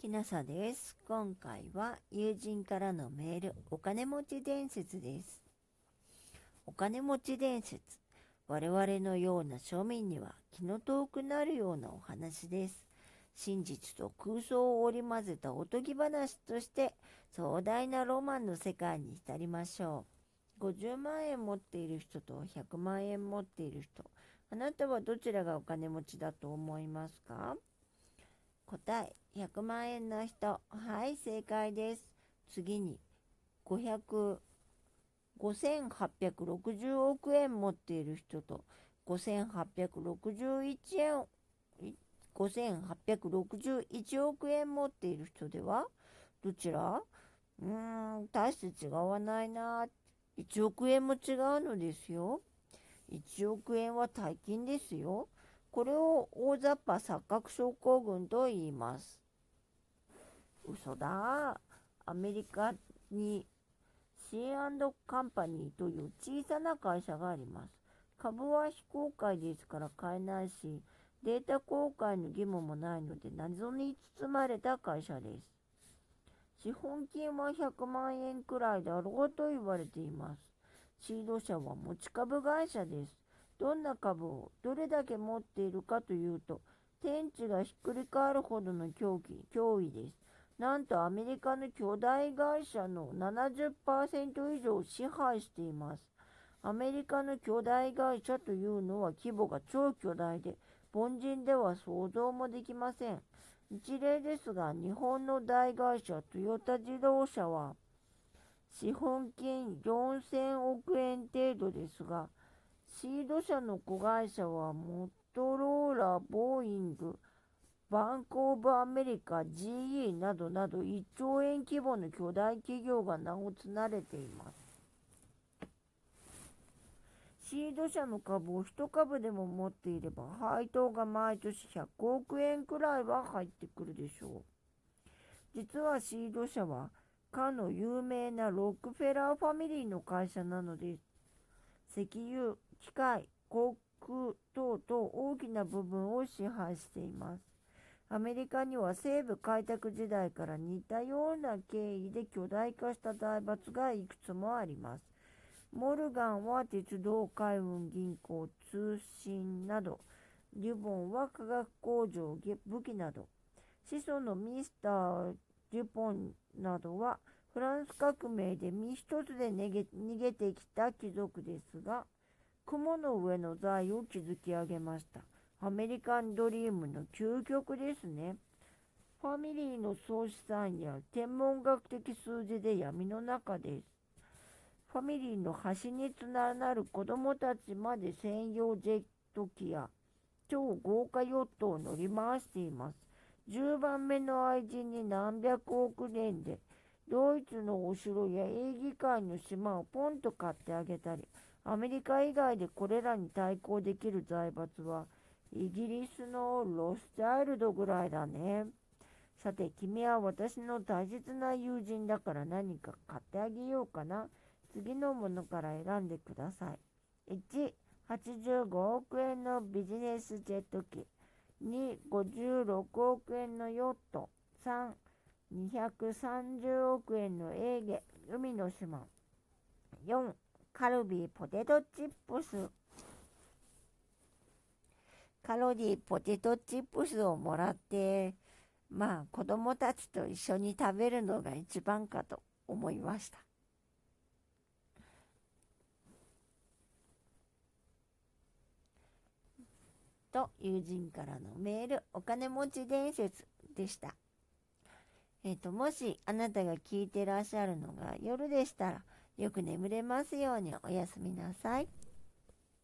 きなさです。今回は友人からのメール、お金持ち伝説です。お金持ち伝説。我々のような庶民には気の遠くなるようなお話です。真実と空想を織り交ぜたおとぎ話として壮大なロマンの世界に浸りましょう。50万円持っている人と100万円持っている人。あなたはどちらがお金持ちだと思いますか？答え、100万円の人。はい、正解です。次に、500、5860億円持っている人と、5861円、5861億円持っている人では、どちら？うーん、大して違わないな。1億円も違うのですよ。1億円は大金ですよ。これを大雑把錯覚症候群と言います。嘘だ。アメリカに C& カンパニーという小さな会社があります。株は非公開ですから買えないし、データ公開の義務もないので謎に包まれた会社です。資本金は100万円くらいだろうと言われています。シード社は持ち株会社です。どんな株をどれだけ持っているかというと、天地がひっくり返るほどの狂気脅威です。なんとアメリカの巨大会社の70%以上を支配しています。アメリカの巨大会社というのは規模が超巨大で、凡人では想像もできません。一例ですが、日本の大会社トヨタ自動車は、資本金4000億円程度ですが、シード社の子会社はモトローラ、ボーイング、バンコブアメリカ、GE などなど1兆円規模の巨大企業が名を連ねています。シード社の株を1株でも持っていれば配当が毎年100億円くらいは入ってくるでしょう。実はシード社はかの有名なロックフェラーファミリーの会社なのです。石油、機械、航空等々大きな部分を支配しています。アメリカには西部開拓時代から似たような経緯で巨大化した財閥がいくつもあります。モルガンは鉄道、海運、銀行、通信など、リュボンは化学工場、武器など、子孫のミスター・デュポンなどはフランス革命で身一つで逃げてきた貴族ですが、雲の上の財を築き上げました。アメリカンドリームの究極ですね。ファミリーの総資産や天文学的数字で闇の中です。ファミリーの端につながる子供たちまで専用ジェット機や超豪華ヨットを乗り回しています。10番目の愛人に何百億年でドイツのお城やエーギ界の島をポンと買ってあげたり、アメリカ以外でこれらに対抗できる財閥は、イギリスのロスチャイルドぐらいだね。さて、君は私の大切な友人だから何か買ってあげようかな。次のものから選んでください。1、85億円のビジネスジェット機。2、56億円のヨット。3、230億円のエーゲ、海の島。4、カルビーポテトチップス。カロリーポテトチップスをもらって、まあ子供たちと一緒に食べるのが一番かと思いました。と友人からのメール、お金持ち伝説でした。えっ、ー、と、もしあなたが聞いてらっしゃるのが夜でしたら、よく眠れますようにおやすみなさい。